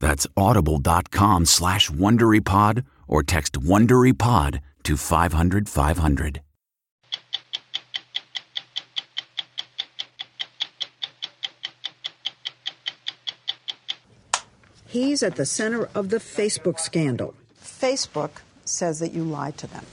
That's audible.com slash WonderyPod or text WonderyPod to 500 500. He's at the center of the Facebook scandal. Facebook says that you lied to them.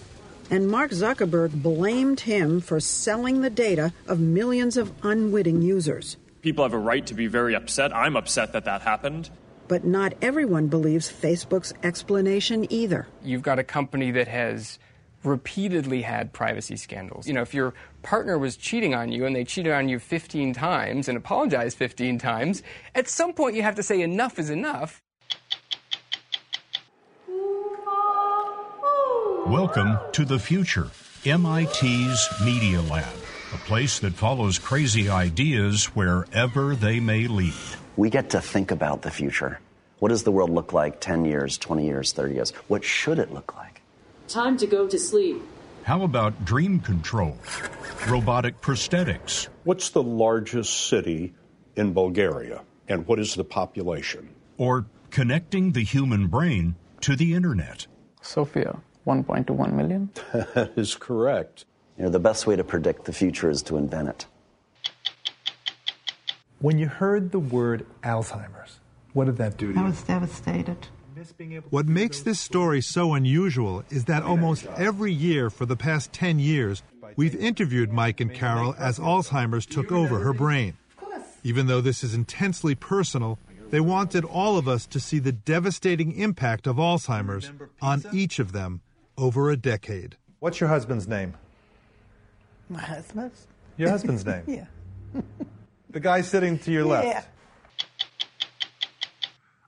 And Mark Zuckerberg blamed him for selling the data of millions of unwitting users. People have a right to be very upset. I'm upset that that happened. But not everyone believes Facebook's explanation either. You've got a company that has repeatedly had privacy scandals. You know, if your partner was cheating on you and they cheated on you 15 times and apologized 15 times, at some point you have to say enough is enough. Welcome to the future, MIT's Media Lab, a place that follows crazy ideas wherever they may lead we get to think about the future. What does the world look like 10 years, 20 years, 30 years? What should it look like? Time to go to sleep. How about dream control? Robotic prosthetics? What's the largest city in Bulgaria? And what is the population? Or connecting the human brain to the internet? Sofia, 1.21 million? that is correct. You know, the best way to predict the future is to invent it. When you heard the word Alzheimer's, what did that do to you? I was devastated. What makes this story so unusual is that almost every year for the past 10 years, we've interviewed Mike and Carol as Alzheimer's took over her brain. Even though this is intensely personal, they wanted all of us to see the devastating impact of Alzheimer's on each of them over a decade. What's your husband's name? My husband's? Your husband's name? yeah. The guy sitting to your left.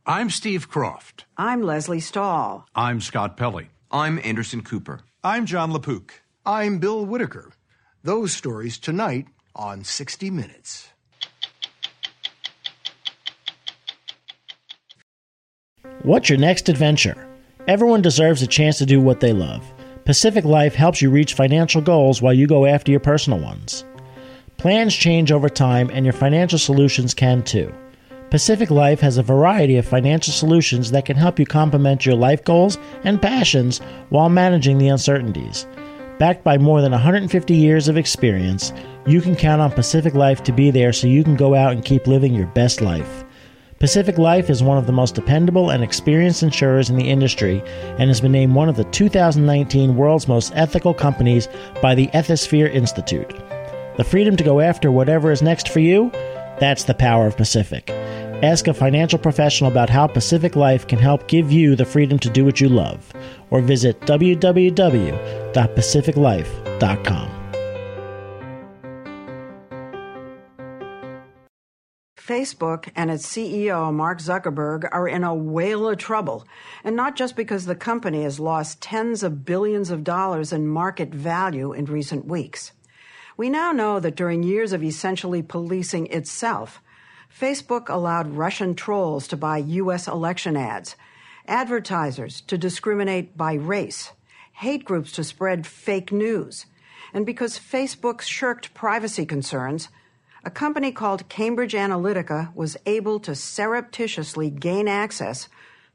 I'm Steve Kroft. I'm Lesley Stahl. I'm Scott Pelley. I'm Anderson Cooper. I'm Jon LaPook. I'm Bill Whitaker. Those stories tonight on 60 Minutes. What's your next adventure? Everyone deserves a chance to do what they love. Pacific Life helps you reach financial goals while you go after your personal ones. Plans change over time, and your financial solutions can too. Pacific Life has a variety of financial solutions that can help you complement your life goals and passions while managing the uncertainties. Backed by more than 150 years of experience, you can count on Pacific Life to be there so you can go out and keep living your best life. Pacific Life is one of the most dependable and experienced insurers in the industry and has been named one of the 2019 world's most ethical companies by the Ethisphere Institute. The freedom to go after whatever is next for you? That's the power of Pacific. Ask a financial professional about how Pacific Life can help give you the freedom to do what you love, or visit www.pacificlife.com. Facebook and its CEO, Mark Zuckerberg, are in a whale of trouble. And not just because the company has lost tens of billions of dollars in market value in recent weeks. We now know that during years of essentially policing itself, Facebook allowed Russian trolls to buy U.S. election ads, advertisers to discriminate by race, hate groups to spread fake news. And because Facebook shirked privacy concerns, a company called Cambridge Analytica was able to surreptitiously gain access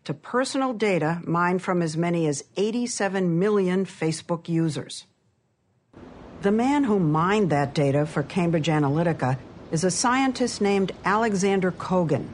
to personal data mined from as many as 87 million Facebook users. The man who mined that data for Cambridge Analytica is a scientist named Alexander Kogan.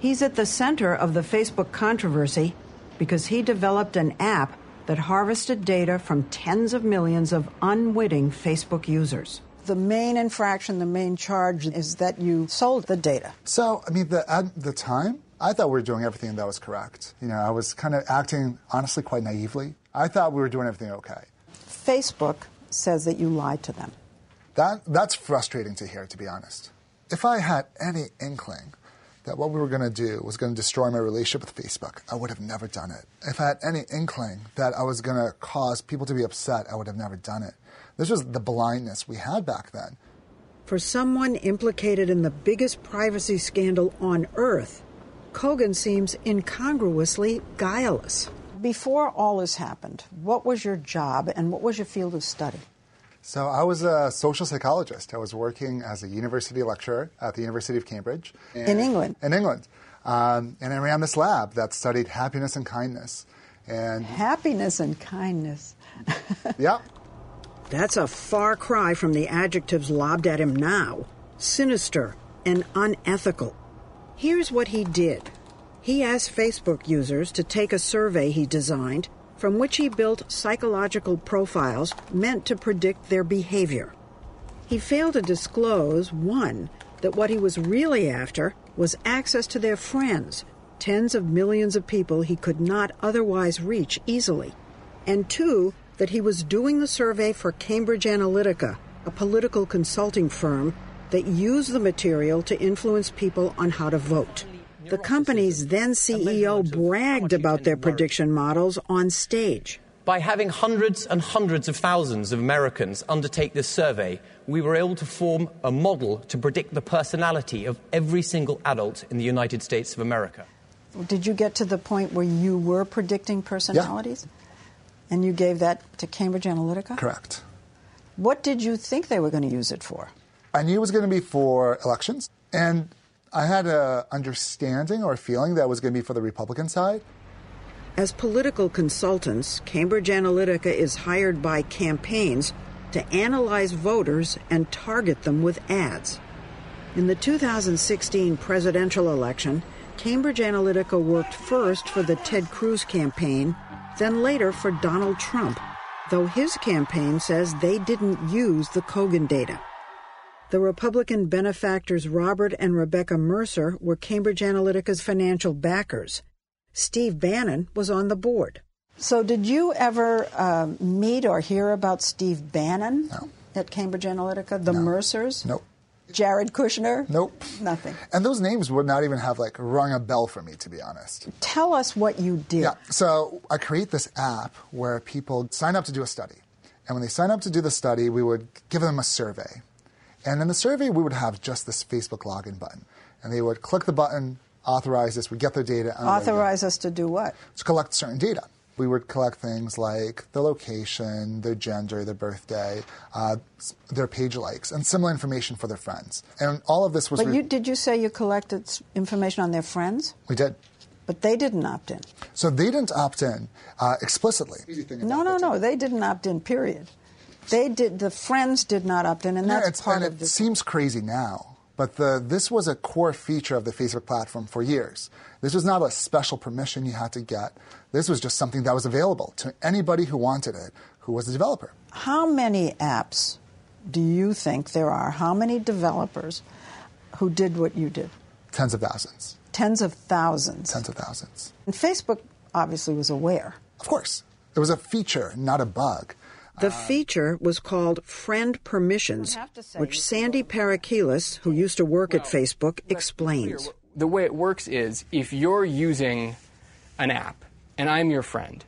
He's at the center of the Facebook controversy because he developed an app that harvested data from tens of millions of unwitting Facebook users. The main infraction, the main charge is that you sold the data. So, I mean, the, at the time, I thought we were doing everything that was correct. You know, I was kind of acting, honestly, quite naively. I thought we were doing everything okay. Facebook says that you lied to them. That, that's frustrating to hear, to be honest. If I had any inkling that what we were going to do was going to destroy my relationship with Facebook, I would have never done it. If I had any inkling that I was going to cause people to be upset, I would have never done it. This was the blindness we had back then. For someone implicated in the biggest privacy scandal on earth, Kogan seems incongruously guileless. Before all this happened, what was your job and what was your field of study? So I was a social psychologist. I was working as a university lecturer at the University of Cambridge. In England? In England. Um, and I ran this lab that studied happiness and kindness. And happiness and kindness. yeah. That's a far cry from the adjectives lobbed at him now sinister and unethical. Here's what he did he asked Facebook users to take a survey he designed from which he built psychological profiles meant to predict their behavior. He failed to disclose, one, that what he was really after was access to their friends, tens of millions of people he could not otherwise reach easily, and two, that he was doing the survey for Cambridge Analytica, a political consulting firm that used the material to influence people on how to vote. The company's then CEO bragged about their prediction models on stage. By having hundreds and hundreds of thousands of Americans undertake this survey, we were able to form a model to predict the personality of every single adult in the United States of America. Did you get to the point where you were predicting personalities? Yeah. And you gave that to Cambridge Analytica? Correct. What did you think they were going to use it for? I knew it was going to be for elections, and I had an understanding or a feeling that was going to be for the Republican side. As political consultants, Cambridge Analytica is hired by campaigns to analyze voters and target them with ads. In the 2016 presidential election, Cambridge Analytica worked first for the Ted Cruz campaign, then later for Donald Trump, though his campaign says they didn't use the Kogan data. The Republican benefactors Robert and Rebecca Mercer were Cambridge Analytica's financial backers. Steve Bannon was on the board. So, did you ever uh, meet or hear about Steve Bannon no. at Cambridge Analytica? The no. Mercers? Nope. Jared Kushner? Nope. Nothing. And those names would not even have like rung a bell for me, to be honest. Tell us what you did. Yeah. So I create this app where people sign up to do a study. And when they sign up to do the study, we would give them a survey. And in the survey, we would have just this Facebook login button. And they would click the button, authorize us, we get their data. Authorize us to do what? To collect certain data. We would collect things like the location, their gender, their birthday, uh, their page likes, and similar information for their friends. And all of this was. But you, did you say you collected information on their friends? We did. But they didn't opt in. So they didn't opt in uh, explicitly. No, no, no. They didn't opt in. Period. They did. The friends did not opt in, and yeah, that's part and of it the. seems crazy now. But the, this was a core feature of the Facebook platform for years. This was not a special permission you had to get. This was just something that was available to anybody who wanted it, who was a developer. How many apps do you think there are? How many developers who did what you did? Tens of thousands. Tens of thousands. Tens of thousands. And Facebook obviously was aware. Of course. It was a feature, not a bug. The feature was called Friend Permissions, which Sandy Parakilas, who used to work at Facebook, explains. The way it works is if you're using an app and I'm your friend,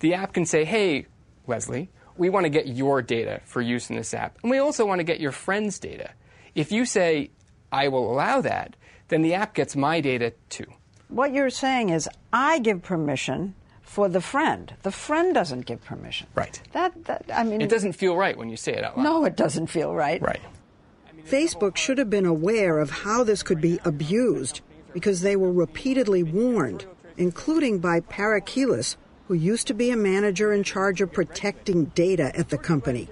the app can say, hey, Lesley, we want to get your data for use in this app, and we also want to get your friend's data. If you say, I will allow that, then the app gets my data too. What you're saying is, I give permission for the friend. The friend doesn't give permission. Right. That, that I mean, It doesn't feel right when you say it out loud. No, it doesn't feel right. Right. Facebook should have been aware of how this could be abused because they were repeatedly warned, including by Parakilas, who used to be a manager in charge of protecting data at the company.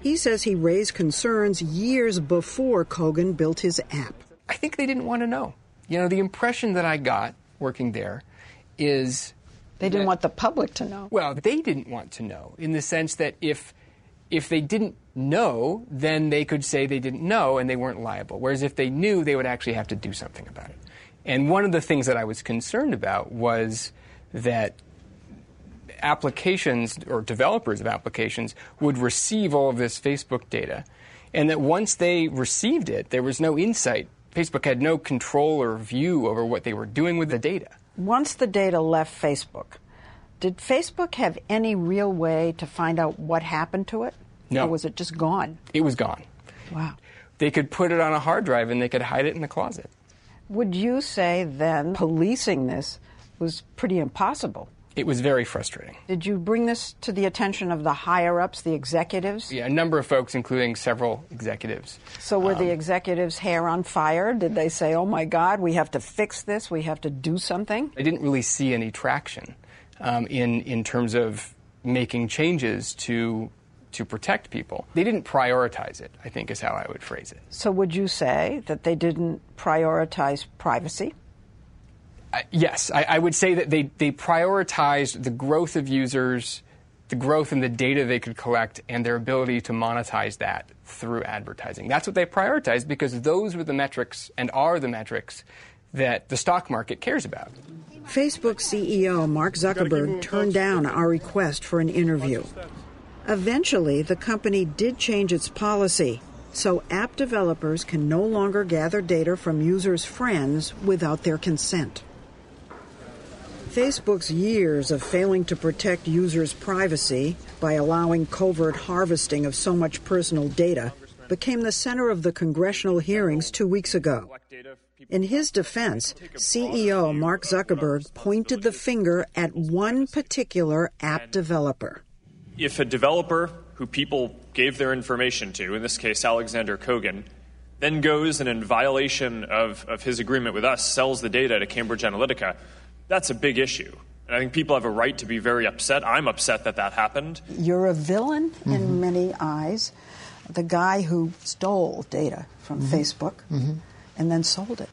He says he raised concerns years before Kogan built his app. I think they didn't want to know. You know, the impression that I got working there is They didn't that- want the public to know. Well, they didn't want to know in the sense that if if they didn't know, then they could say they didn't know and they weren't liable. Whereas if they knew, they would actually have to do something about it. And one of the things that I was concerned about was that applications or developers of applications would receive all of this Facebook data, and that once they received it, there was no insight. Facebook had no control or view over what they were doing with the data. Once the data left Facebook, did Facebook have any real way to find out what happened to it? No. Or was it just gone? It was gone. Wow. They could put it on a hard drive and they could hide it in the closet. Would you say then policing this was pretty impossible? It was very frustrating. Did you bring this to the attention of the higher ups, the executives? Yeah, a number of folks, including several executives. So were Um, the executives' hair on fire? Did they say, "Oh my God, we have to fix this. We have to do something"? I didn't really see any traction um, in in terms of making changes to to protect people. They didn't prioritize it. I think is how I would phrase it. So would you say that they didn't prioritize privacy? I, yes, I, I would say that they they prioritized the growth of users, the growth in the data they could collect, and their ability to monetize that through advertising. That's what they prioritized because those were the metrics and are the metrics that the stock market cares about. Facebook CEO Mark Zuckerberg turned down our request for an interview. Eventually, the company did change its policy, so app developers can no longer gather data from users' friends without their consent. Facebook's years of failing to protect users' privacy by allowing covert harvesting of so much personal data became the center of the congressional hearings two weeks ago. In his defense, CEO Mark Zuckerberg pointed the finger at one particular app developer. If a developer who people gave their information to, in this case Alexander Kogan, then goes and in violation of, of his agreement with us sells the data to Cambridge Analytica, that's a big issue. And I think people have a right to be very upset. I'm upset that that happened. You're a villain Mm-hmm. in many eyes. The guy who stole data from Mm-hmm. Facebook and then sold it.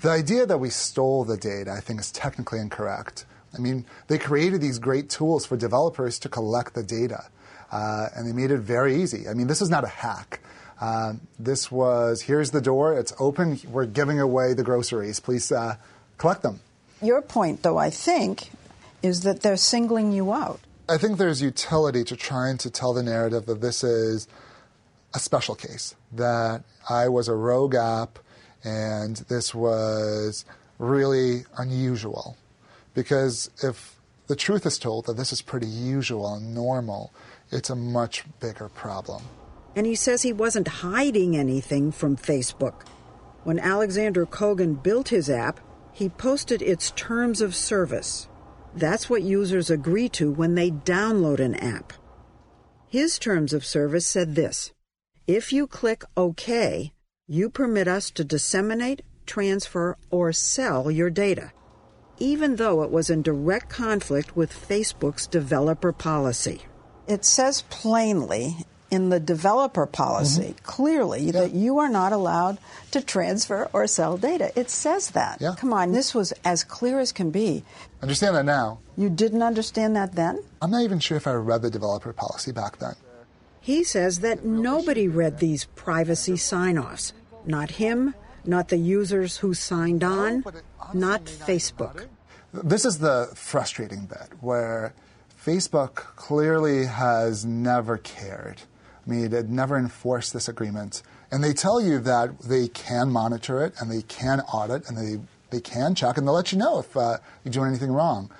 The idea that we stole the data, I think, is technically incorrect. I mean, they created these great tools for developers to collect the data, uh, and they made it very easy. I mean, this is not a hack. Um, this was here's the door, it's open, we're giving away the groceries. Please uh, collect them. Your point, though, I think, is that they're singling you out. I think there's utility to trying to tell the narrative that this is a special case, that I was a rogue app and this was really unusual. Because if the truth is told that this is pretty usual and normal, it's a much bigger problem. And he says he wasn't hiding anything from Facebook. When Alexander Kogan built his app, he posted its terms of service. That's what users agree to when they download an app. His terms of service said this If you click OK, you permit us to disseminate, transfer, or sell your data, even though it was in direct conflict with Facebook's developer policy. It says plainly in the developer policy, Mm-hmm. clearly, that you are not allowed to transfer or sell data. It says that. Yeah. Come on, this was as clear as can be. Understand that now. You didn't understand that then? I'm not even sure if I read the developer policy back then. He says that nobody read these privacy sign offs. Not him, not the users who signed on, not Facebook. This is the frustrating bit where Facebook clearly has never cared. Mean, it never enforced this agreement. And they tell you that they can monitor it and they can audit and they, they can check and they'll let you know if uh, you're doing anything wrong.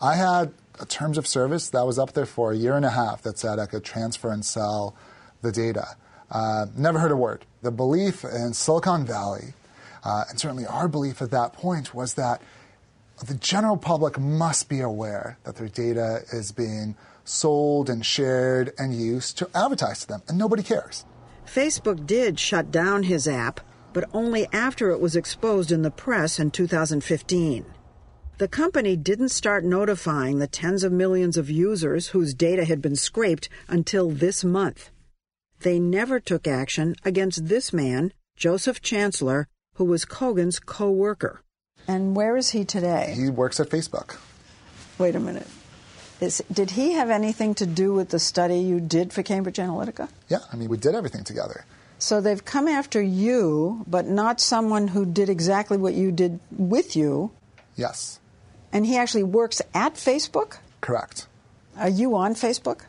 I had a terms of service that was up there for a year and a half that said I could transfer and sell the data. Uh, never heard a word. The belief in Silicon Valley, uh, and certainly our belief at that point, was that the general public must be aware that their data is being sold and shared and used to advertise to them, and nobody cares. Facebook did shut down his app, but only after it was exposed in the press in 2015. The company didn't start notifying the tens of millions of users whose data had been scraped until this month. They never took action against this man, Joseph Chancellor, who was Kogan's co worker. And where is he today? He works at Facebook. Wait a minute. Is, did he have anything to do with the study you did for Cambridge Analytica? Yeah, I mean, we did everything together. So they've come after you, but not someone who did exactly what you did with you. Yes. And he actually works at Facebook? Correct. Are you on Facebook?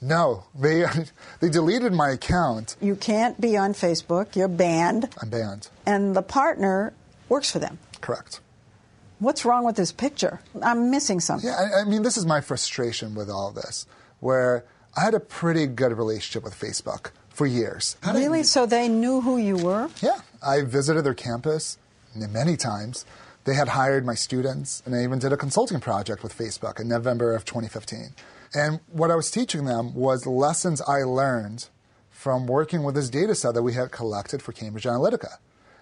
No, they they deleted my account. You can't be on Facebook. You're banned. I'm banned. And the partner works for them. Correct. What's wrong with this picture? I'm missing something. Yeah, I, I mean, this is my frustration with all this, where I had a pretty good relationship with Facebook for years. Really? So they knew who you were? Yeah. I visited their campus many times. They had hired my students, and I even did a consulting project with Facebook in November of 2015. And what I was teaching them was lessons I learned from working with this data set that we had collected for Cambridge Analytica.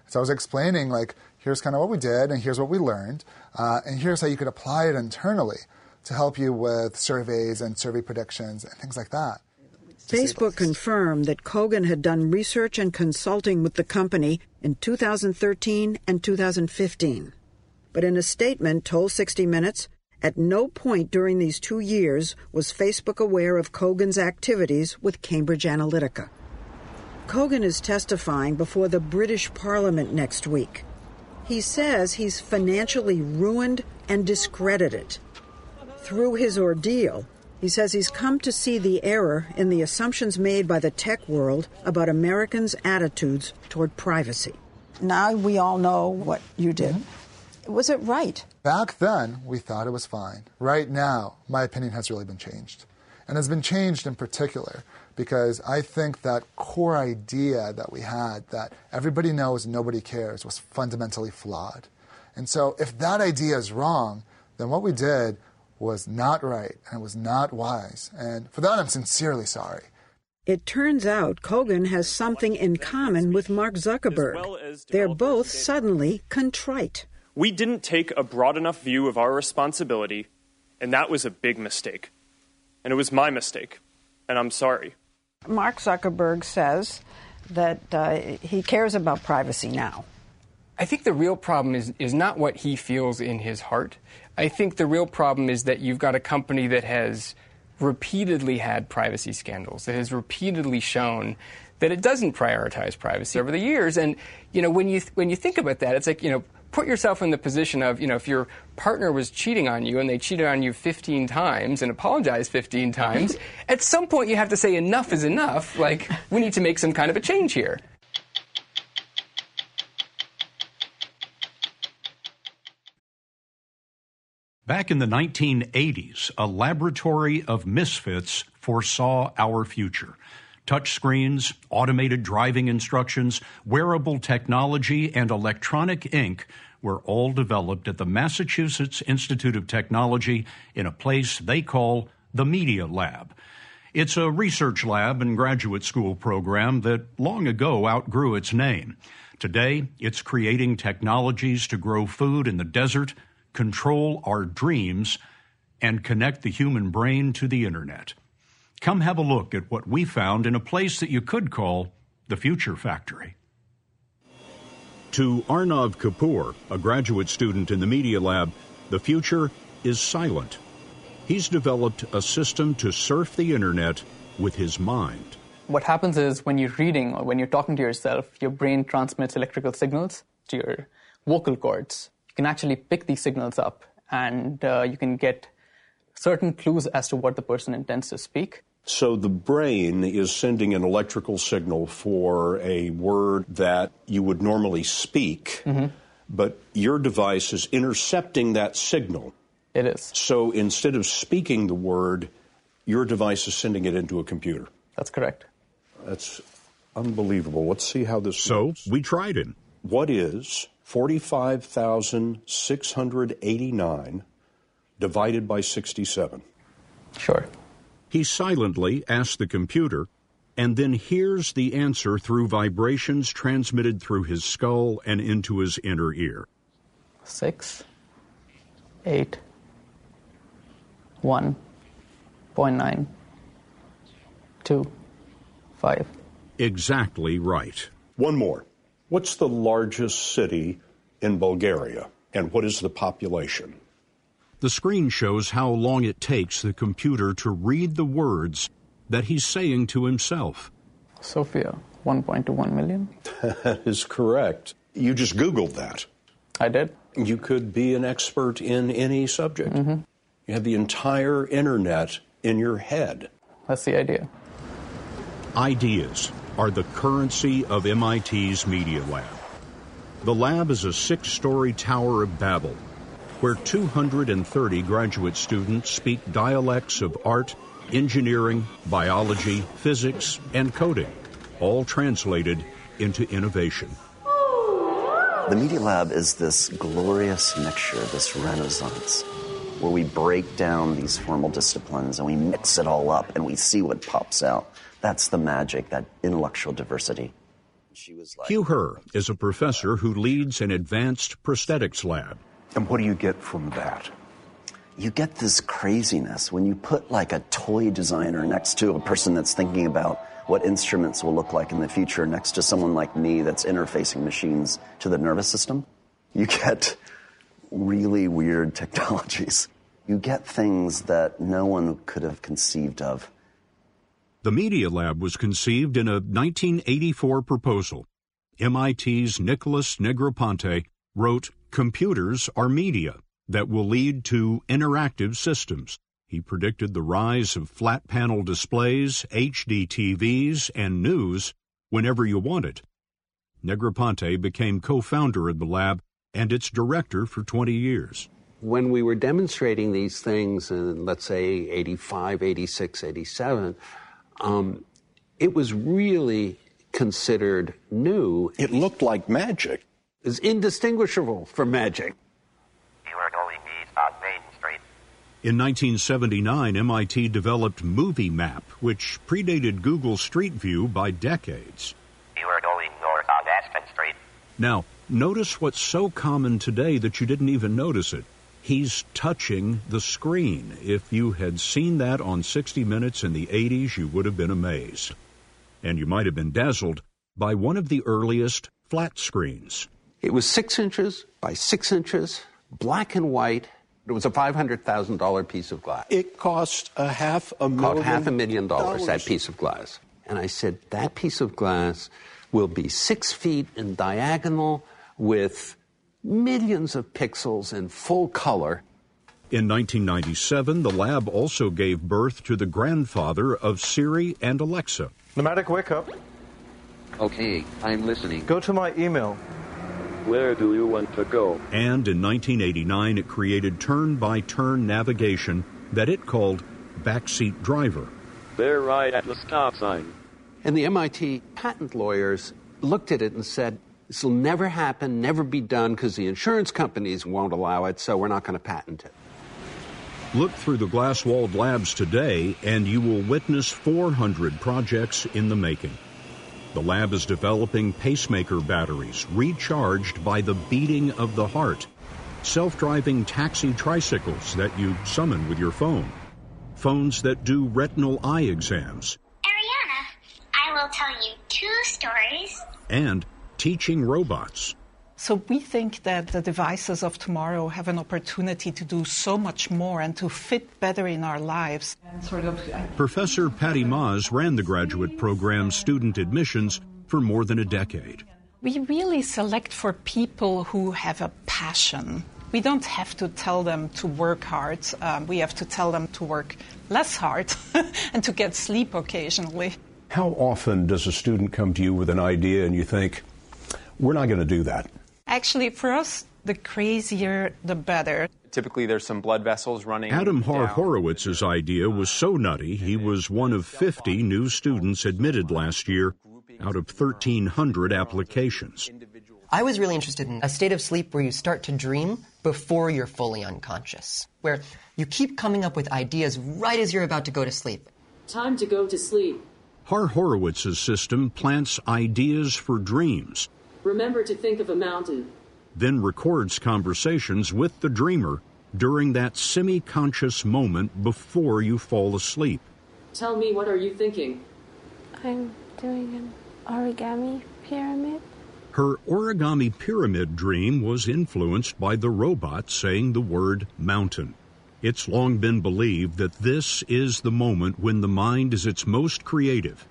So I was explaining, like, here's kind of what we did, and here's what we learned, uh, and here's how you could apply it internally to help you with surveys and survey predictions and things like that. Facebook confirmed that Kogan had done research and consulting with the company in 2013 and 2015. But in a statement told 60 Minutes, at no point during these two years was Facebook aware of Kogan's activities with Cambridge Analytica. Kogan is testifying before the British Parliament next week. He says he's financially ruined and discredited. Through his ordeal, he says he's come to see the error in the assumptions made by the tech world about Americans' attitudes toward privacy. Now we all know what you did. Mm-hmm. Was it right? Back then, we thought it was fine. Right now, my opinion has really been changed. And has been changed in particular because I think that core idea that we had that everybody knows, nobody cares, was fundamentally flawed. And so, if that idea is wrong, then what we did was not right and it was not wise. And for that, I'm sincerely sorry. It turns out Kogan has something in common with Mark Zuckerberg. They're both suddenly contrite. We didn't take a broad enough view of our responsibility, and that was a big mistake. And it was my mistake, and I'm sorry. Mark Zuckerberg says that uh, he cares about privacy now. I think the real problem is, is not what he feels in his heart. I think the real problem is that you've got a company that has repeatedly had privacy scandals, that has repeatedly shown that it doesn't prioritize privacy over the years. And you know, when you when you think about that, it's like you know, put yourself in the position of, you know, if your partner was cheating on you and they cheated on you 15 times and apologized 15 times, at some point you have to say enough is enough. Like, we need to make some kind of a change here. Back in the 1980s, a laboratory of misfits foresaw our future. Touchscreens, automated driving instructions, wearable technology, and electronic ink were all developed at the Massachusetts Institute of Technology in a place they call the Media Lab. It's a research lab and graduate school program that long ago outgrew its name. Today, it's creating technologies to grow food in the desert, control our dreams, and connect the human brain to the internet. Come have a look at what we found in a place that you could call the Future Factory. To Arnav Kapur, a graduate student in the Media Lab, the future is silent. He's developed a system to surf the internet with his mind. What happens is when you're reading or when you're talking to yourself, your brain transmits electrical signals to your vocal cords. You can actually pick these signals up and uh, you can get certain clues as to what the person intends to speak. So the brain is sending an electrical signal for a word that you would normally speak, mm-hmm. but your device is intercepting that signal. It is. So instead of speaking the word, your device is sending it into a computer. That's correct. That's unbelievable. Let's see how this So works. we tried it. What is 45,689 divided by 67? Sure. He silently asks the computer and then hears the answer through vibrations transmitted through his skull and into his inner ear. Six, eight, one, point nine, two, five. Exactly right. One more. What's the largest city in Bulgaria, and what is the population? The screen shows how long it takes the computer to read the words that he's saying to himself. Sofia, 1.21 million. that is correct. You just Googled that. I did. You could be an expert in any subject. Mm-hmm. You have the entire internet in your head. That's the idea. Ideas are the currency of MIT's Media Lab. The lab is a six story Tower of Babel where 230 graduate students speak dialects of art, engineering, biology, physics, and coding, all translated into innovation. The Media Lab is this glorious mixture, this renaissance, where we break down these formal disciplines and we mix it all up and we see what pops out. That's the magic, that intellectual diversity. Like, Hugh Herr is a professor who leads an advanced prosthetics lab. And what do you get from that? You get this craziness when you put like a toy designer next to a person that's thinking about what instruments will look like in the future next to someone like me that's interfacing machines to the nervous system. You get really weird technologies. You get things that no one could have conceived of. The Media Lab was conceived in a 1984 proposal. MIT's Nicholas Negroponte wrote, Computers are media that will lead to interactive systems. He predicted the rise of flat panel displays, HD TVs, and news whenever you want it. Negroponte became co founder of the lab and its director for 20 years. When we were demonstrating these things in, let's say, 85, 86, 87, um, it was really considered new. It looked like magic. It's indistinguishable from magic. You are going east on Main Street. In 1979, MIT developed Movie Map, which predated Google Street View by decades. You are going north on Aspen Street. Now, notice what's so common today that you didn't even notice it he's touching the screen. If you had seen that on 60 Minutes in the 80s, you would have been amazed. And you might have been dazzled by one of the earliest flat screens. It was six inches by six inches, black and white. It was a $500,000 piece of glass. It cost a half a million. Cost half a million dollars, that piece of glass. And I said, that piece of glass will be six feet in diagonal with millions of pixels in full color. In 1997, the lab also gave birth to the grandfather of Siri and Alexa. Pneumatic wake up. Okay, I'm listening. Go to my email. Where do you want to go? And in 1989, it created turn by turn navigation that it called Backseat Driver. They're right at the stop sign. And the MIT patent lawyers looked at it and said, this will never happen, never be done, because the insurance companies won't allow it, so we're not going to patent it. Look through the glass walled labs today, and you will witness 400 projects in the making. The lab is developing pacemaker batteries recharged by the beating of the heart, self driving taxi tricycles that you summon with your phone, phones that do retinal eye exams. Ariana, I will tell you two stories. And teaching robots. So we think that the devices of tomorrow have an opportunity to do so much more and to fit better in our lives. Sort of, Professor Pattie Maes ran the graduate program's student admissions for more than a decade. We really select for people who have a passion. We don't have to tell them to work hard. Um, we have to tell them to work less hard and to get sleep occasionally. How often does a student come to you with an idea and you think, we're not going to do that? Actually, for us, the crazier the better. Typically, there's some blood vessels running. Adam Haar Horowitz's idea was so nutty, he was one of 50 new students admitted last year out of 1,300 applications. I was really interested in a state of sleep where you start to dream before you're fully unconscious, where you keep coming up with ideas right as you're about to go to sleep. Time to go to sleep. Haar Horowitz's system plants ideas for dreams, Remember to think of a mountain. then records conversations with the dreamer during that semi conscious moment before you fall asleep. Tell me, what are you thinking? I'm doing an origami pyramid. Her origami pyramid dream was influenced by the robot saying the word mountain. It's long been believed that this is the moment when the mind is its most creative.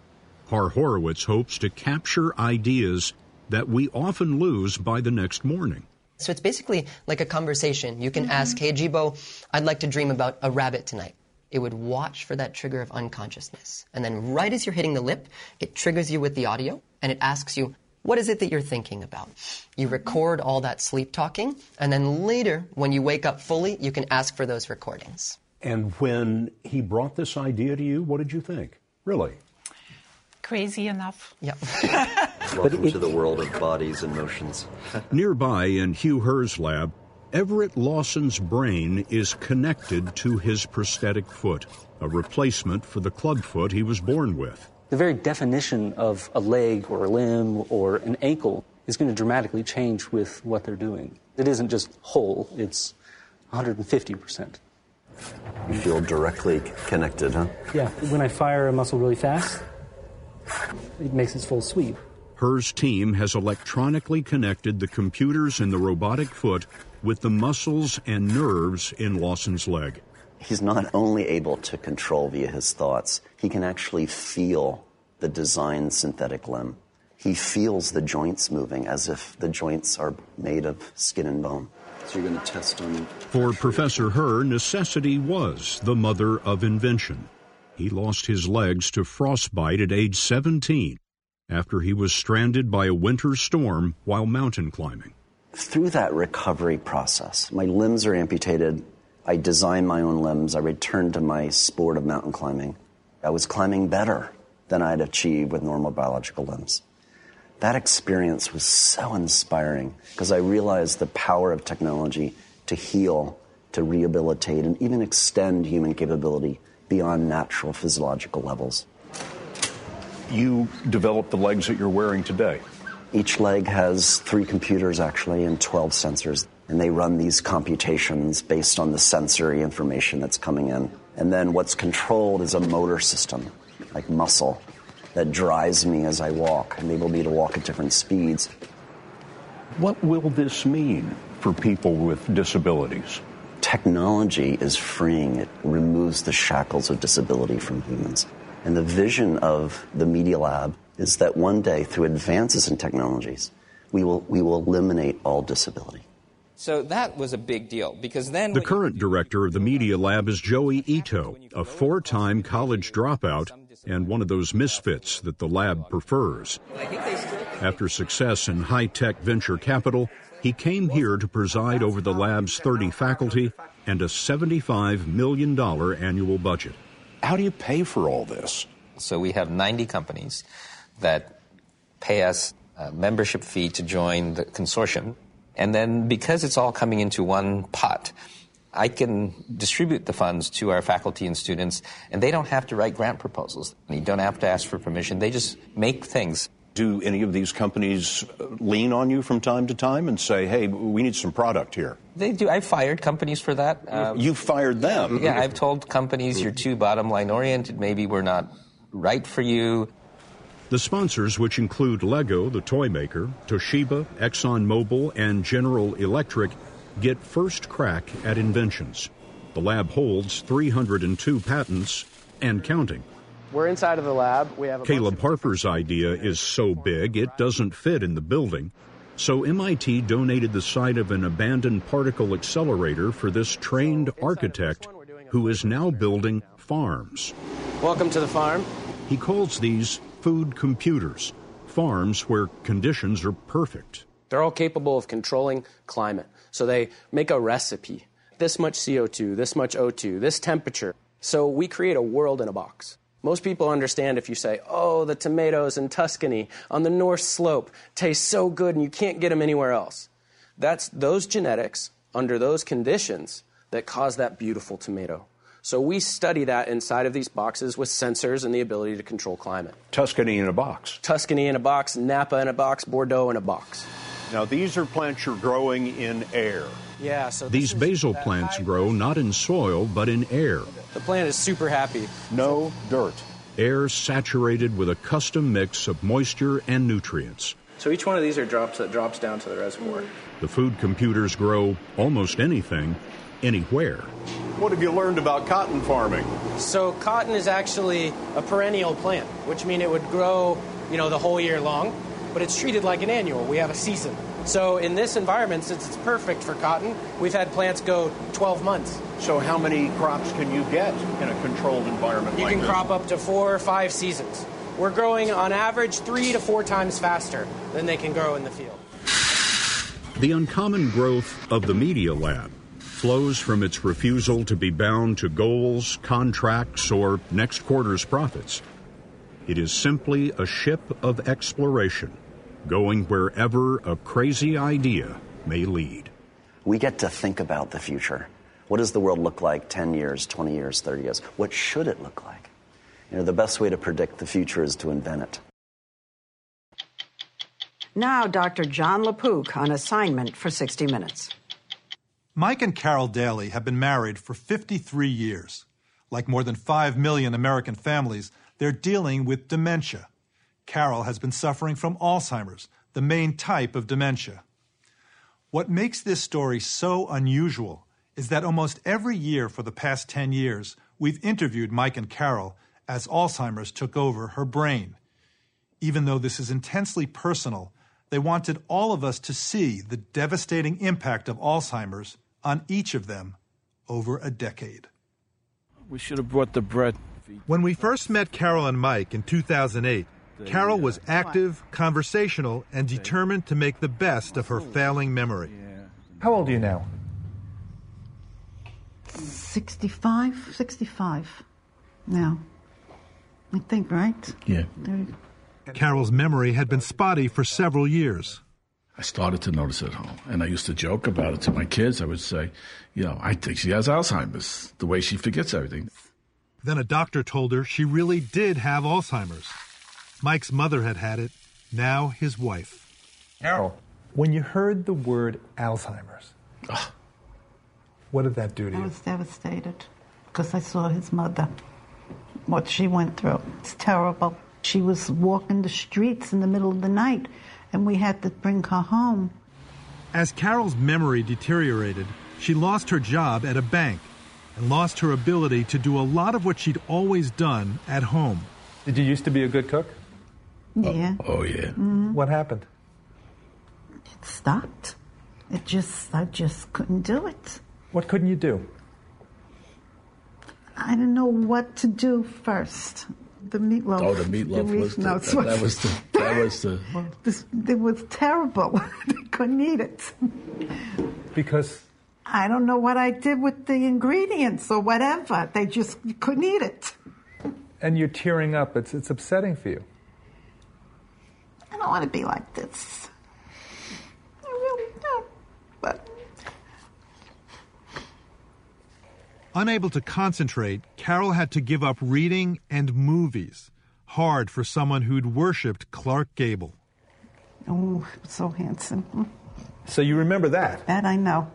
Haar Horowitz hopes to capture ideas that we often lose by the next morning. So it's basically like a conversation. You can ask, hey, Jibo, I'd like to dream about a rabbit tonight. It would watch for that trigger of unconsciousness. And then right as you're hitting the lip, it triggers you with the audio and it asks you, what is it that you're thinking about? You record all that sleep talking, and then later, when you wake up fully, you can ask for those recordings. And when he brought this idea to you, what did you think? Really? Crazy enough. Yeah. Welcome to the world of bodies and motions. Nearby in Hugh Herr's lab, Everett Lawson's brain is connected to his prosthetic foot, a replacement for the clubfoot he was born with. The very definition of a leg or a limb or an ankle is going to dramatically change with what they're doing. It isn't just whole, it's 150%. You feel directly connected, huh? Yeah, when I fire a muscle really fast, it makes its full sweep. Herr's team has electronically connected the computers in the robotic foot with the muscles and nerves in Lawson's leg. He's not only able to control via his thoughts, he can actually feel the designed synthetic limb. He feels the joints moving as if the joints are made of skin and bone. So you're going to test on. For Professor Herr, necessity was the mother of invention. He lost his legs to frostbite at age 17 after he was stranded by a winter storm while mountain climbing. Through that recovery process, my limbs are amputated. I design my own limbs. I returned to my sport of mountain climbing. I was climbing better than I'd achieved with normal biological limbs. That experience was so inspiring because I realized the power of technology to heal, to rehabilitate, and even extend human capability beyond natural physiological levels. You developed the legs that you're wearing today. Each leg has three computers actually and 12 sensors, and they run these computations based on the sensory information that's coming in. And then what's controlled is a motor system, like muscle, that drives me as I walk, enable me to walk at different speeds. What will this mean for people with disabilities? Technology is freeing, it removes the shackles of disability from humans. And the vision of the Media Lab is that one day, through advances in technologies, we will, we will eliminate all disability. So that was a big deal because then. The current director of the Media Lab is Joi Ito, a four time college dropout and one of those misfits that the lab prefers. After success in high tech venture capital, he came here to preside over the lab's 30 faculty and a $75 million annual budget. How do you pay for all this? So we have 90 companies that pay us a membership fee to join the consortium. And then because it's all coming into one pot, I can distribute the funds to our faculty and students, and they don't have to write grant proposals. You don't have to ask for permission. They just make things. Do any of these companies lean on you from time to time and say, hey, we need some product here? They do. I've fired companies for that. Um, you fired them? Yeah, I've told companies you're too bottom line oriented. Maybe we're not right for you. The sponsors, which include Lego, the toy maker, Toshiba, ExxonMobil, and General Electric, get first crack at inventions. The lab holds 302 patents and counting. We're inside of the lab. We have a Caleb Harper's idea is so big it doesn't fit in the building. So MIT donated the site of an abandoned particle accelerator for this trained architect who is now building farms. Welcome to the farm. He calls these food computers, farms where conditions are perfect. They're all capable of controlling climate. So they make a recipe this much CO2, this much O2, this temperature. So we create a world in a box. Most people understand if you say, oh, the tomatoes in Tuscany on the North Slope taste so good and you can't get them anywhere else. That's those genetics under those conditions that cause that beautiful tomato. So we study that inside of these boxes with sensors and the ability to control climate. Tuscany in a box. Tuscany in a box, Napa in a box, Bordeaux in a box. Now, these are plants you're growing in air. Yeah, so These basil plants grow not in soil but in air. The plant is super happy. No dirt. Air saturated with a custom mix of moisture and nutrients. So each one of these are drops that drops down to the reservoir. The food computers grow almost anything, anywhere. What have you learned about cotton farming? So cotton is actually a perennial plant, which means it would grow, you know, the whole year long, but it's treated like an annual. We have a season. So in this environment, since it's perfect for cotton, we've had plants go 12 months. So how many crops can you get in a controlled environment You like can this? crop up to four or five seasons. We're growing on average three to four times faster than they can grow in the field. The uncommon growth of the Media Lab flows from its refusal to be bound to goals, contracts, or next quarter's profits. It is simply a ship of exploration, going wherever a crazy idea may lead. We get to think about the future. What does the world look like 10 years, 20 years, 30 years? What should it look like? You know, the best way to predict the future is to invent it. Now, Dr. Jon LaPook on assignment for 60 Minutes. Mike and Carol Daly have been married for 53 years. Like more than 5 million American families, they're dealing with dementia. Carol has been suffering from Alzheimer's, the main type of dementia. What makes this story so unusual is that almost every year for the past 10 years, we've interviewed Mike and Carol as Alzheimer's took over her brain. Even though this is intensely personal, they wanted all of us to see the devastating impact of Alzheimer's on each of them over a decade. We should have brought the bread. When we first met Carol and Mike in 2008, Carol was uh, active, conversational, and determined to make the best of her failing memory. How old are you now? 65, 65 now. I think, right? Yeah. Carol's memory had been spotty for several years. I started to notice it at home, and I used to joke about it to my kids. I would say, you know, I think she has Alzheimer's, the way she forgets everything. Then a doctor told her she really did have Alzheimer's. Mike's mother had had it, now his wife. Carol. When you heard the word Alzheimer's, what did that do to I you? I was devastated because I saw his mother, what she went through. It's terrible. She was walking the streets in the middle of the night, and we had to bring her home. As Carol's memory deteriorated, she lost her job at a bank and lost her ability to do a lot of what she'd always done at home. Did you used to be a good cook? Yeah. Oh, oh yeah. Mm-hmm. What happened? It stopped. It just, I just couldn't do it. What couldn't you do? I didn't know what to do first. The meatloaf. Oh, the meatloaf meat- was the, no, that, that was the that was the This, it was terrible. they couldn't eat it. Because I don't know what I did with the ingredients or whatever. They just couldn't eat it. and you're tearing up. It's it's upsetting for you. I don't want to be like this. I really don't. But Unable to concentrate, Carol had to give up reading and movies. Hard for someone who'd worshipped Clark Gable. oh, so handsome. So you remember that? That I know.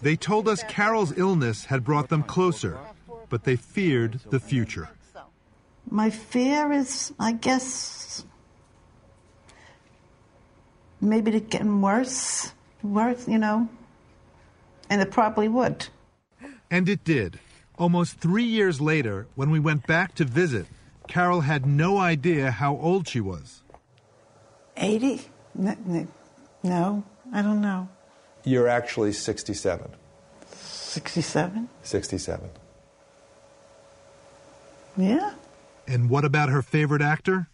They told us Carol's illness had brought them closer, but they feared the future. My fear is, I guess, maybe it getting worse, worse, you know, and it probably would. And it did. Almost three years later, when we went back to visit, Carol had no idea how old she was. 80? No, no, no, I don't know. You're actually 67. 67? 67. Yeah. And what about her favorite actor?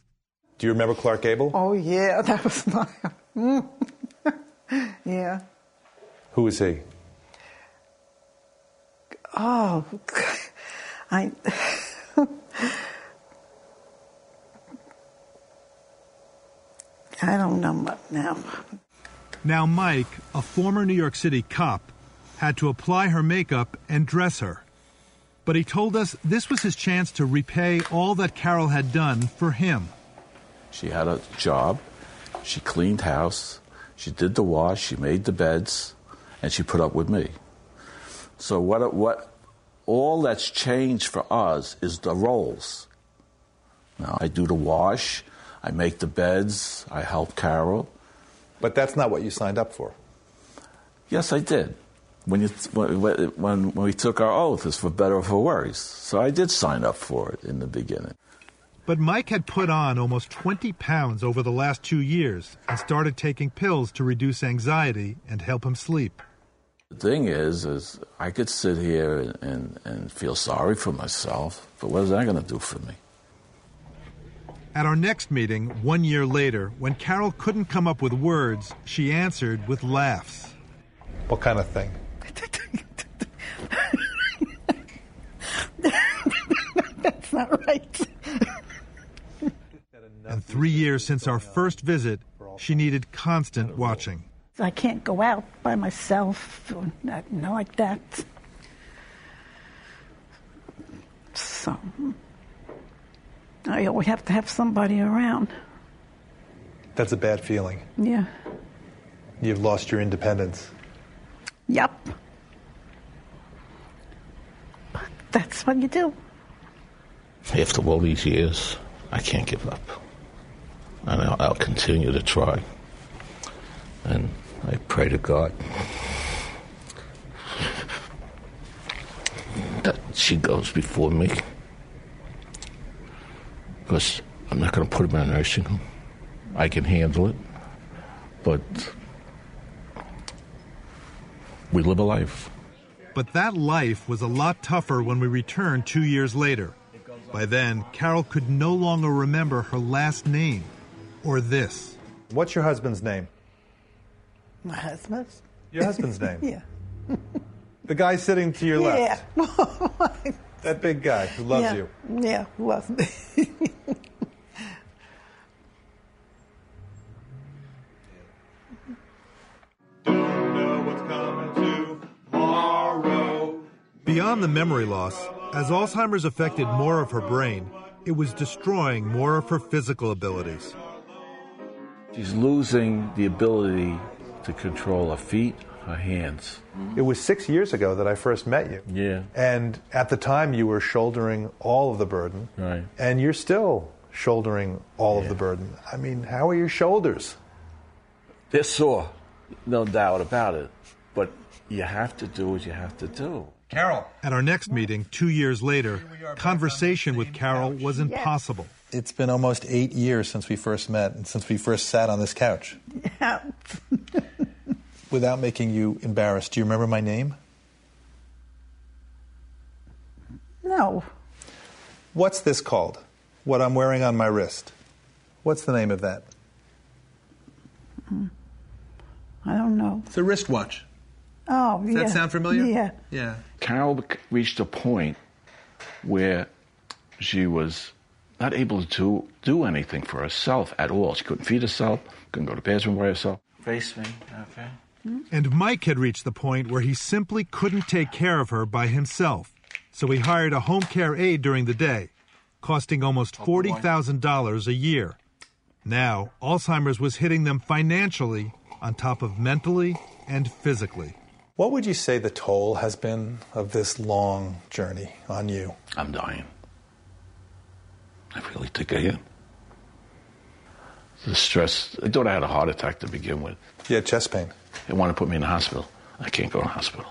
Do you remember Clark Gable? Oh, yeah, that was my. Mm. yeah. Who was he? Oh, I. I don't know much now. Now, Mike, a former New York City cop, had to apply her makeup and dress her. But he told us this was his chance to repay all that Carol had done for him. She had a job. She cleaned house. She did the wash. She made the beds, and she put up with me. So what? What? All that's changed for us is the roles. Now I do the wash. I make the beds. I help Carol. But that's not what you signed up for. Yes, I did. When, you, when, when, when we took our oath, it's for better or for worse. So I did sign up for it in the beginning. But Mike had put on almost 20 pounds over the last two years and started taking pills to reduce anxiety and help him sleep. The thing is, is I could sit here and, and, and feel sorry for myself, but what is that going to do for me? At our next meeting, one year later, when Carol couldn't come up with words, she answered with laughs. What kind of thing? That's not right. And three years since our first visit, she needed constant watching. I can't go out by myself or not, not like that. So I always have to have somebody around. That's a bad feeling. Yeah. You've lost your independence. Yep. But that's what you do. After all these years, I can't give up. And I'll, I'll continue to try. And I pray to God that she goes before me. Because I'm not going to put her in a nursing home. I can handle it. But we live a life. But that life was a lot tougher when we returned two years later. By then, Carol could no longer remember her last name or this. What's your husband's name? My husband's? Your husband's name? Yeah. The guy sitting to your left. Yeah. That big guy who loves yeah. you. Yeah, who loves me. memory loss, as Alzheimer's affected more of her brain, it was destroying more of her physical abilities. She's losing the ability to control her feet, her hands. It was six years ago that I first met you. Yeah. And at the time, you were shouldering all of the burden. Right. And you're still shouldering all of the burden. I mean, how are your shoulders? They're sore, no doubt about it. But you have to do what you have to do. Carol. At our next meeting, two years later, conversation with Carol was impossible. It's been almost eight years since we first met and since we first sat on this couch. Yeah. Without making you embarrassed, do you remember my name? No. What's this called? What I'm wearing on my wrist. What's the name of that? I don't know. It's a wristwatch. Oh, Does yeah. that sound familiar? Yeah. Yeah. Carol reached a point where she was not able to do anything for herself at all. She couldn't feed herself, couldn't go to the bathroom by herself. Face me, okay? Hmm? And Mike had reached the point where he simply couldn't take care of her by himself. So he hired a home care aide during the day, costing almost $40,000 a year. Now, Alzheimer's was hitting them financially on top of mentally and physically. What would you say the toll has been of this long journey on you? I'm dying. I really think I am. The stress. I thought I had a heart attack to begin with. You had chest pain. They want to put me in the hospital. I can't go to the hospital.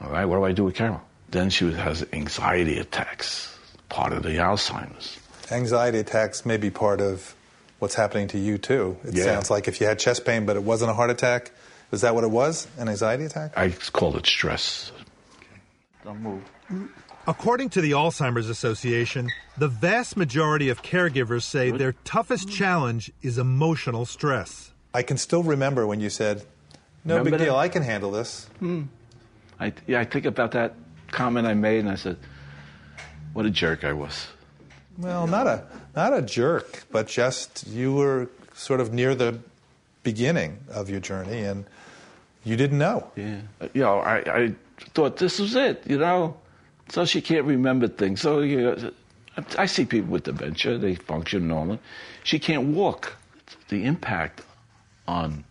All right, what do I do with Carol? Then she has anxiety attacks, part of the Alzheimer's. Anxiety attacks may be part of what's happening to you too. It Yeah. sounds like if you had chest pain, but it wasn't a heart attack. Was that what it was? An anxiety attack? I call it stress. Don't move. According to the Alzheimer's Association, the vast majority of caregivers say their toughest challenge is emotional stress. I can still remember when you said, No Remember big deal, that? I can handle this. Hmm. I, yeah, I think about that comment I made, and I said, "What a jerk I was." Well, not a not a jerk, but just you were sort of near the beginning of your journey and you didn't know. Yeah. You know, I, I thought this was it. You know, so she can't remember things. So you know, I see people with dementia; they function normally. She can't walk. The impact on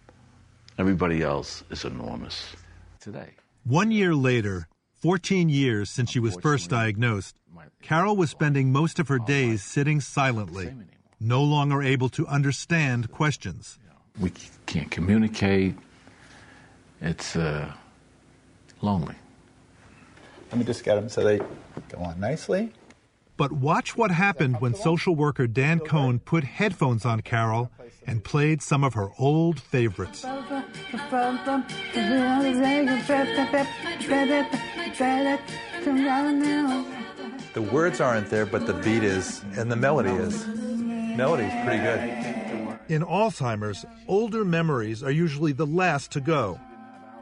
everybody else is enormous today. One year later, 14 years since she was first diagnosed, Carol was spending most of her days sitting silently, no longer able to understand questions. We can't communicate. It's uh, lonely. Let me just get them so they go on nicely. But watch what happened when social worker Dan Cohen put headphones on Carol and played some of her old favorites. The words aren't there, but the beat is, and the melody is. Melody's pretty good. In Alzheimer's, older memories are usually the last to go.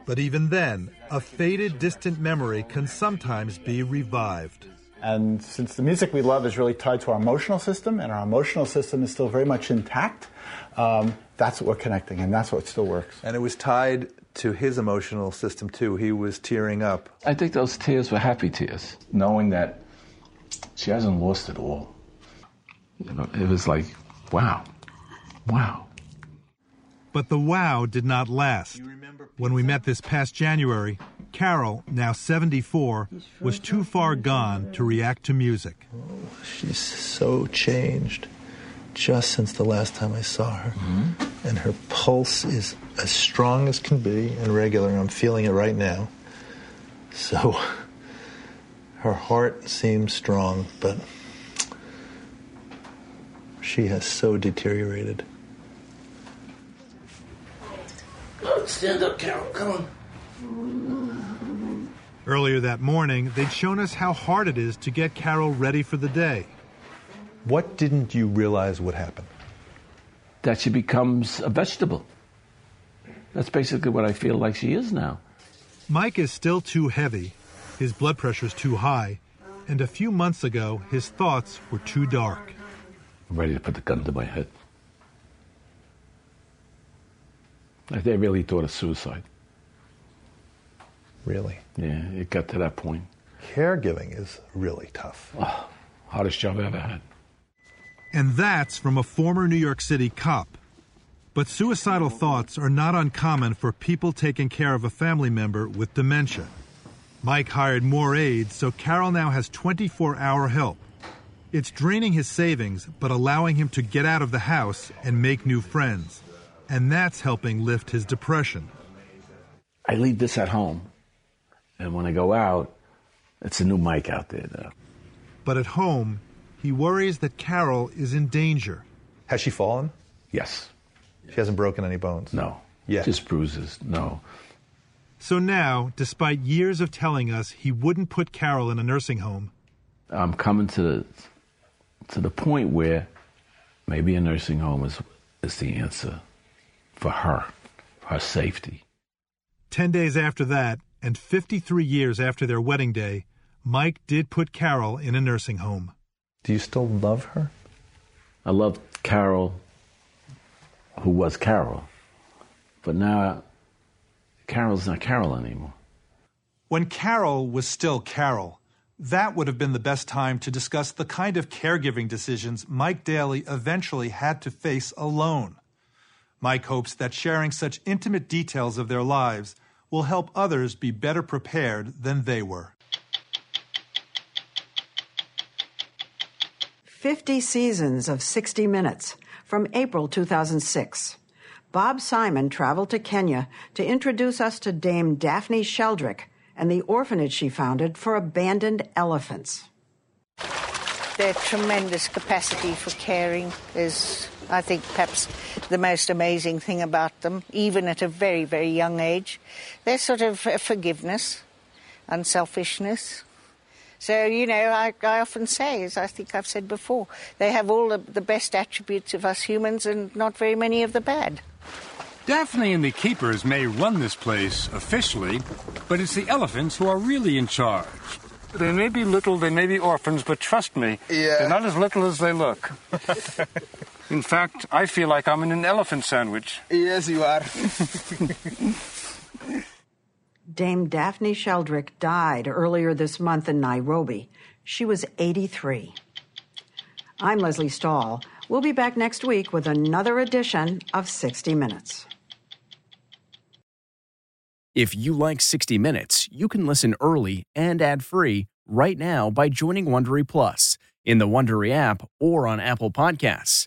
But even then, a faded, distant memory can sometimes be revived. And since the music we love is really tied to our emotional system, and our emotional system is still very much intact, um, that's what we're connecting, and that's what still works. And it was tied to his emotional system too. He was tearing up. I think those tears were happy tears, knowing that she hasn't lost it all. You know, it was like, wow, wow. But the wow did not last. When we met this past January, Carol, now 74, was too far gone to react to music. Oh, she's so changed just since the last time I saw her. Mm-hmm. And her pulse is as strong as can be and regular. I'm feeling it right now. So her heart seems strong, but she has so deteriorated. Stand up, Carol. Come on. Earlier that morning, they'd shown us how hard it is to get Carol ready for the day. What didn't you realize would happen? That she becomes a vegetable. That's basically what I feel like she is now. Mike is still too heavy, his blood pressure's too high, and a few months ago, his thoughts were too dark. I'm ready to put the gun to my head. Like they really thought of suicide. Really? Yeah, it got to that point. Caregiving is really tough. Oh, hardest job I ever had. And that's from a former New York City cop. But suicidal thoughts are not uncommon for people taking care of a family member with dementia. Mike hired more aides, so Carol now has 24 hour help. It's draining his savings, but allowing him to get out of the house and make new friends. And that's helping lift his depression. I leave this at home, and when I go out, it's a new Mike out there. Though. But at home, he worries that Carol is in danger. Has she fallen? Yes. She hasn't broken any bones? No. Yet. Just bruises. No. So now, despite years of telling us he wouldn't put Carol in a nursing home, I'm coming to the to the point where maybe a nursing home is is the answer for her, her safety. 10 days after that, and 53 years after their wedding day, Mike did put Carol in a nursing home. Do you still love her? I loved Carol, who was Carol, but now Carol's not Carol anymore. When Carol was still Carol, that would have been the best time to discuss the kind of caregiving decisions Mike Daly eventually had to face alone. Mike hopes that sharing such intimate details of their lives will help others be better prepared than they were. 50 seasons of 60 Minutes from April 2006. Bob Simon traveled to Kenya to introduce us to Dame Daphne Sheldrick and the orphanage she founded for abandoned elephants. Their tremendous capacity for caring is I think perhaps the most amazing thing about them, even at a very, very young age, they're sort of uh, forgiveness, unselfishness. So, you know, I, I often say, as I think I've said before, they have all the, the best attributes of us humans and not very many of the bad. Daphne and the keepers may run this place officially, but it's the elephants who are really in charge. They may be little, they may be orphans, but trust me, Yeah. they're not as little as they look. in fact, I feel like I'm in an elephant sandwich. Yes, you are. Dame Daphne Sheldrick died earlier this month in Nairobi. She was 83. I'm Lesley Stahl. We'll be back next week with another edition of 60 Minutes. If you like 60 Minutes, you can listen early and ad-free right now by joining Wondery Plus in the Wondery app or on Apple Podcasts.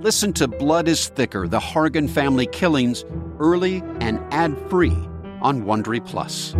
Listen to Blood is Thicker The Hargan Family Killings early and ad free on Wondery Plus.